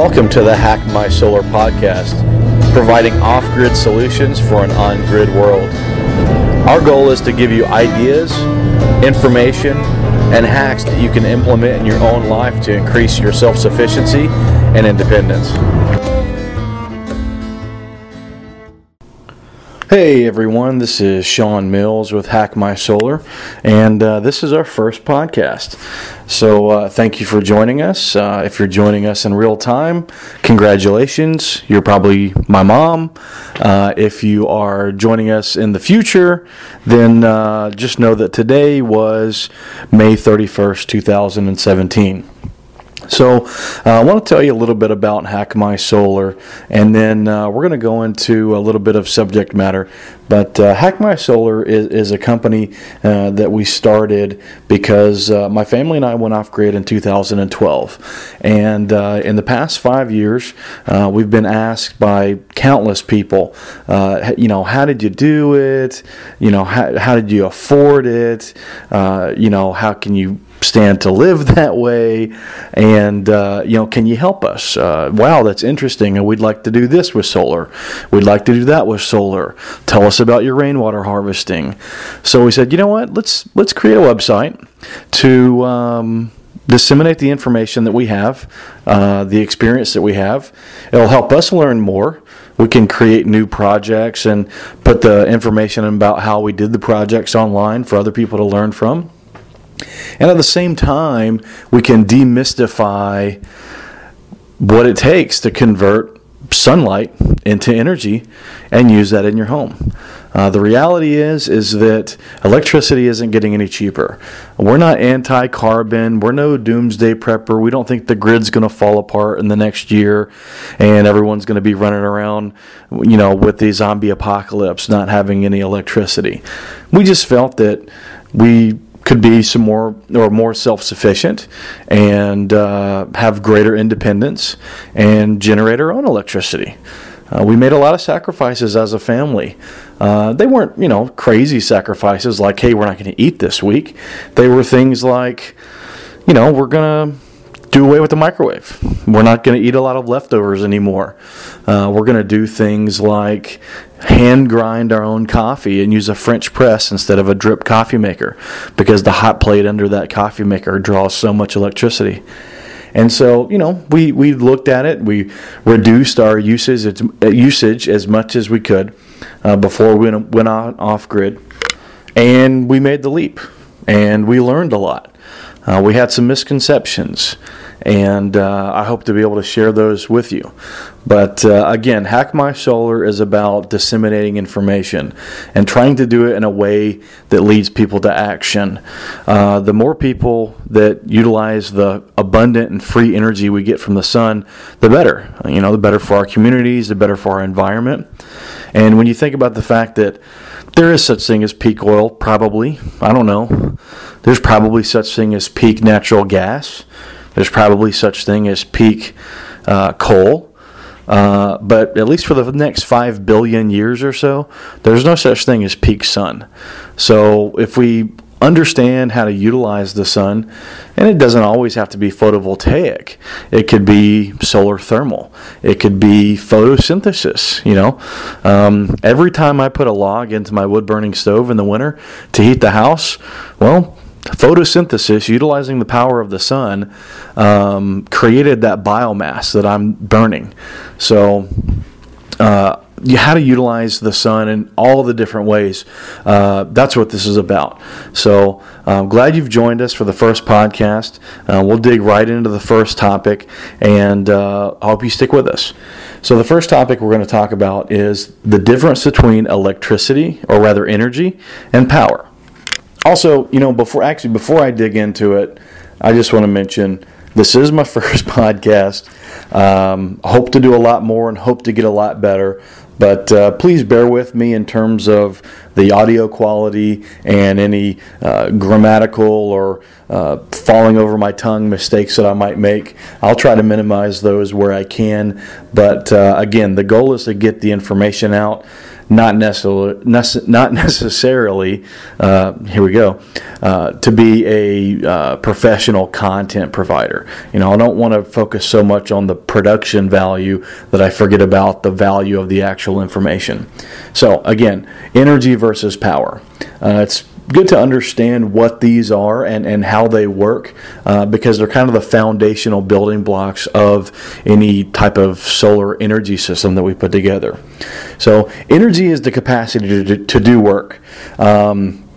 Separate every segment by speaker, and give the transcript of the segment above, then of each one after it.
Speaker 1: Welcome to the Hack My Solar podcast, providing off grid solutions for an on grid world. Our goal is to give you ideas, information, and hacks that you can implement in your own life to increase your self sufficiency and independence. Hey everyone, this is Shawn Mills with Hack My Solar, and uh, this is our first podcast. So uh, thank you for joining us. Uh, if you're joining us in real time, congratulations. You're probably my mom. Uh, if you are joining us in the future, then uh, just know that today was May 31st, 2017. So, uh, I want to tell you a little bit about Hack My Solar, and then uh, we're going to go into a little bit of subject matter. But uh, Hack My Solar is, is a company uh, that we started because uh, my family and I went off grid in 2012. And uh, in the past five years, we've been asked by countless people, you know, how did you do it? You know, how, how did you afford it? you know, how can you stand to live that way. And uh, you know can you help us? Uh, wow that's interesting. And we'd like to do this with solar. We'd like to do that with solar. Tell us about your rainwater harvesting. So we said you know what? Let's let's create a website to um, disseminate the information that we have uh, the experience that we have. It'll help us learn more. We can create new projects and put the information about how we did the projects online for other people to learn from and at the same time, we can demystify what it takes to convert sunlight into energy and use that in your home. Uh, the reality is is that electricity isn't getting any cheaper. We're not anti-carbon. We're no doomsday prepper. We don't think the grid's going to fall apart in the next year, and everyone's going to be running around, you know, with the zombie apocalypse, not having any electricity. We just felt that we could be some more or more self-sufficient and uh, have greater independence and generate our own electricity. Uh, we made a lot of sacrifices as a family. Uh, they weren't, you know, crazy sacrifices like, hey, we're not going to eat this week. They were things like, you know, we're going to do away with the microwave. We're not going to eat a lot of leftovers anymore. Uh, we're going to do things like hand grind our own coffee and use a French press instead of a drip coffee maker because the hot plate under that coffee maker draws so much electricity. And so, you know, we, we looked at it. We reduced our usage usage as much as we could uh, before we went, went on off grid, and we made the leap. And we learned a lot. Uh, we had some misconceptions and uh, I hope to be able to share those with you. But uh, again, Hack My Solar is about disseminating information and trying to do it in a way that leads people to action. Uh, the more people that utilize the abundant and free energy we get from the sun, the better. You know, the better for our communities, the better for our environment. And when you think about the fact that there is such thing as peak oil, probably. I don't know. There's probably such thing as peak natural gas there's probably such thing as peak uh, coal. Uh, but at least for the next five billion years or so, there's no such thing as peak sun. So if we understand how to utilize the sun, and it doesn't always have to be photovoltaic. It could be solar thermal. It could be photosynthesis. You know, um, every time I put a log into my wood burning stove in the winter to heat the house, well, photosynthesis, utilizing the power of the sun, um, created that biomass that I'm burning. So, uh, how to utilize the sun in all the different ways. Uh, that's what this is about. So I'm glad you've joined us for the first podcast. Uh, we'll dig right into the first topic, and uh, I hope you stick with us. So the first topic we're going to talk about is the difference between electricity, or rather energy, and power also, you know, before actually before I dig into it, I just want to mention this is my first podcast. Um, hope to do a lot more and hope to get a lot better. But uh, please bear with me in terms of the audio quality and any uh, grammatical or uh, falling over my tongue mistakes that I might make. I'll try to minimize those where I can. But uh, again, the goal is to get the information out not necessarily, not necessarily uh, here we go, uh, to be a uh, professional content provider. You know, I don't want to focus so much on the production value that I forget about the value of the actual information. So, again, energy versus power. Uh, it's good to understand what these are and, and how they work uh, because they're kind of the foundational building blocks of any type of solar energy system that we put together. So, energy is the capacity to, to do work. Um,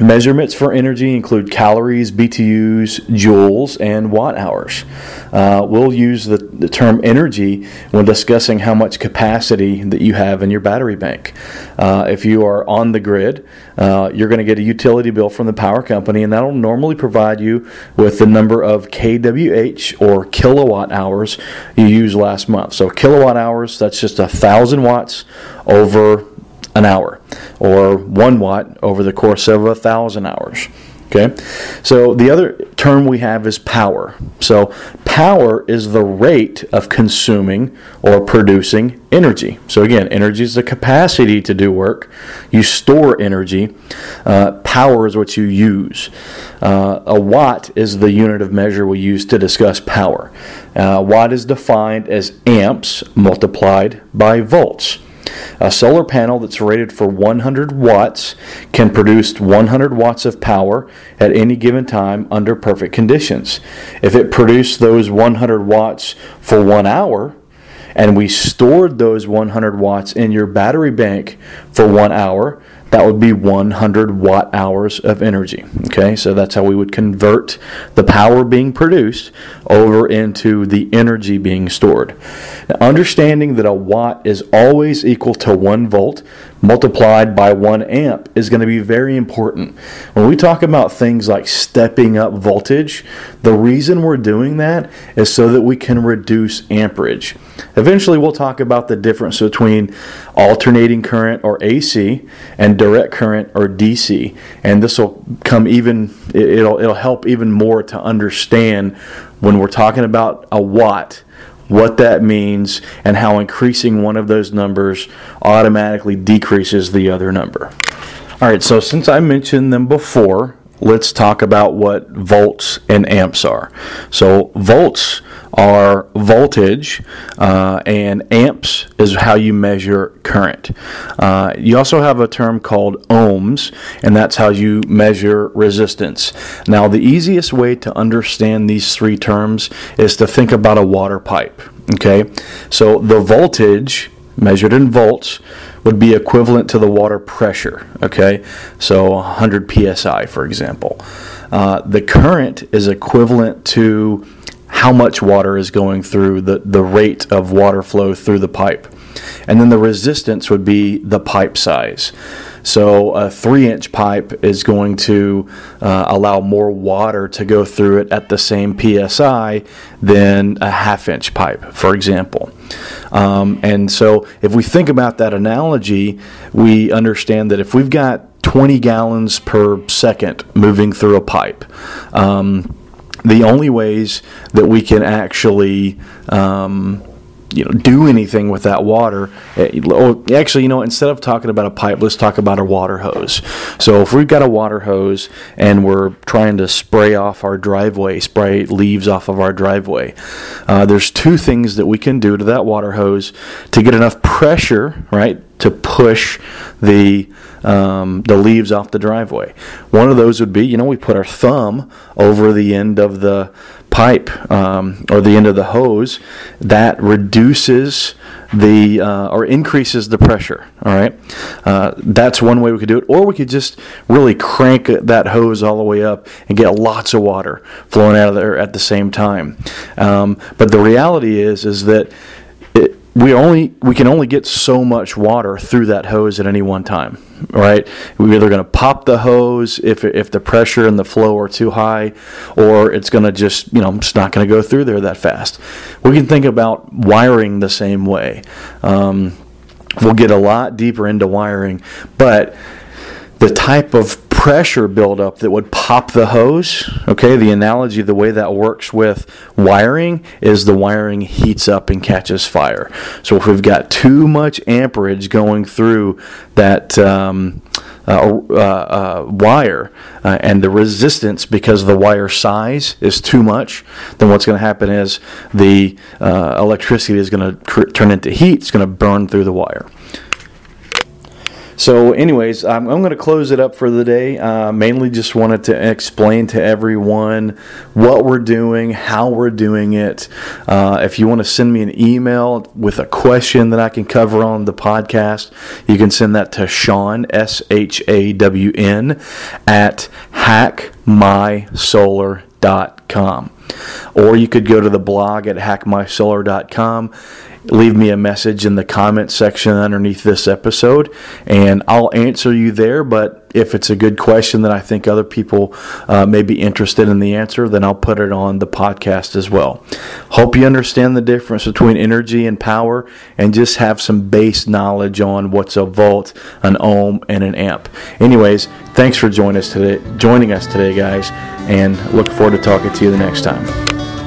Speaker 1: Measurements for energy include calories, BTUs, joules, and watt hours. Uh, we'll use the, the, term energy when discussing how much capacity that you have in your battery bank. Uh, if you are on the grid, uh, you're going to get a utility bill from the power company, and that'll normally provide you with the number of kWh or kilowatt hours you used last month. So, kilowatt hours, that's just a thousand watts over an hour, or one watt over the course of a thousand hours. Okay, so the other term we have is power. So, power is the rate of consuming or producing energy. So, again, energy is the capacity to do work. You store energy. Uh, power is what you use. Uh, a watt is the unit of measure we use to discuss power. Uh, watt is defined as amps multiplied by volts. A solar panel that's rated for 100 watts can produce 100 watts of power at any given time under perfect conditions. If it produced those 100 watts for one hour, and we stored those 100 watts in your battery bank for one hour, that would be 100 watt hours of energy. Okay, so that's how we would convert the power being produced over into the energy being stored. Now, understanding that a watt is always equal to one volt multiplied by one amp is going to be very important. When we talk about things like stepping up voltage, the reason we're doing that is so that we can reduce amperage. Eventually, we'll talk about the difference between alternating current or AC and direct current or DC, and this will come even it'll it'll help even more to understand when we're talking about a watt what that means, and how increasing one of those numbers automatically decreases the other number. All right, so since I mentioned them before, let's talk about what volts and amps are. So, volts are voltage, uh, and amps is how you measure current. Uh, you also have a term called ohms, and that's how you measure resistance. Now, the easiest way to understand these three terms is to think about a water pipe. Okay, so the voltage measured in volts would be equivalent to the water pressure. Okay, so 100 psi, for example. Uh, the current is equivalent to how much water is going through, the, the rate of water flow through the pipe. And then the resistance would be the pipe size. So a three inch pipe is going to uh, allow more water to go through it at the same psi than a half inch pipe, for example. Um, and so if we think about that analogy, we understand that if we've got 20 gallons per second moving through a pipe, um, the only ways that we can actually um, you know do anything with that water eh, actually you know instead of talking about a pipe let's talk about a water hose so if we've got a water hose and we're trying to spray off our driveway spray leaves off of our driveway uh, there's two things that we can do to that water hose to get enough pressure right to push the um, the leaves off the driveway. One of those would be, you know, we put our thumb over the end of the pipe um, or the end of the hose. That reduces the uh, or increases the pressure. All right, uh, that's one way we could do it. Or we could just really crank that hose all the way up and get lots of water flowing out of there at the same time. Um, but the reality is, is that we only we can only get so much water through that hose at any one time right? We're either going to pop the hose if if the pressure and the flow are too high or it's going to just you know it's not going to go through there that fast. We can think about wiring the same way. Um, we'll get a lot deeper into wiring but the type of pressure buildup that would pop the hose. Okay, the analogy, of the way that works with wiring is the wiring heats up and catches fire. So if we've got too much amperage going through that um, uh, uh, uh, wire uh, and the resistance because the wire size is too much, then what's going to happen is the uh, electricity is going to cr- turn into heat. It's going to burn through the wire. So, anyways, I'm, I'm going to close it up for the day. Uh, mainly just wanted to explain to everyone what we're doing, how we're doing it. Uh, if you want to send me an email with a question that I can cover on the podcast, you can send that to Shawn, S H A W N, at hackmysolar.com. Or you could go to the blog at hackmysolar.com leave me a message in the comment section underneath this episode and I'll answer you there. But if it's a good question that I think other people uh, may be interested in the answer, then I'll put it on the podcast as well. Hope you understand the difference between energy and power and just have some base knowledge on what's a volt, an ohm, and an amp. Anyways, thanks for joining us today, joining us today, guys, and look forward to talking to you the next time.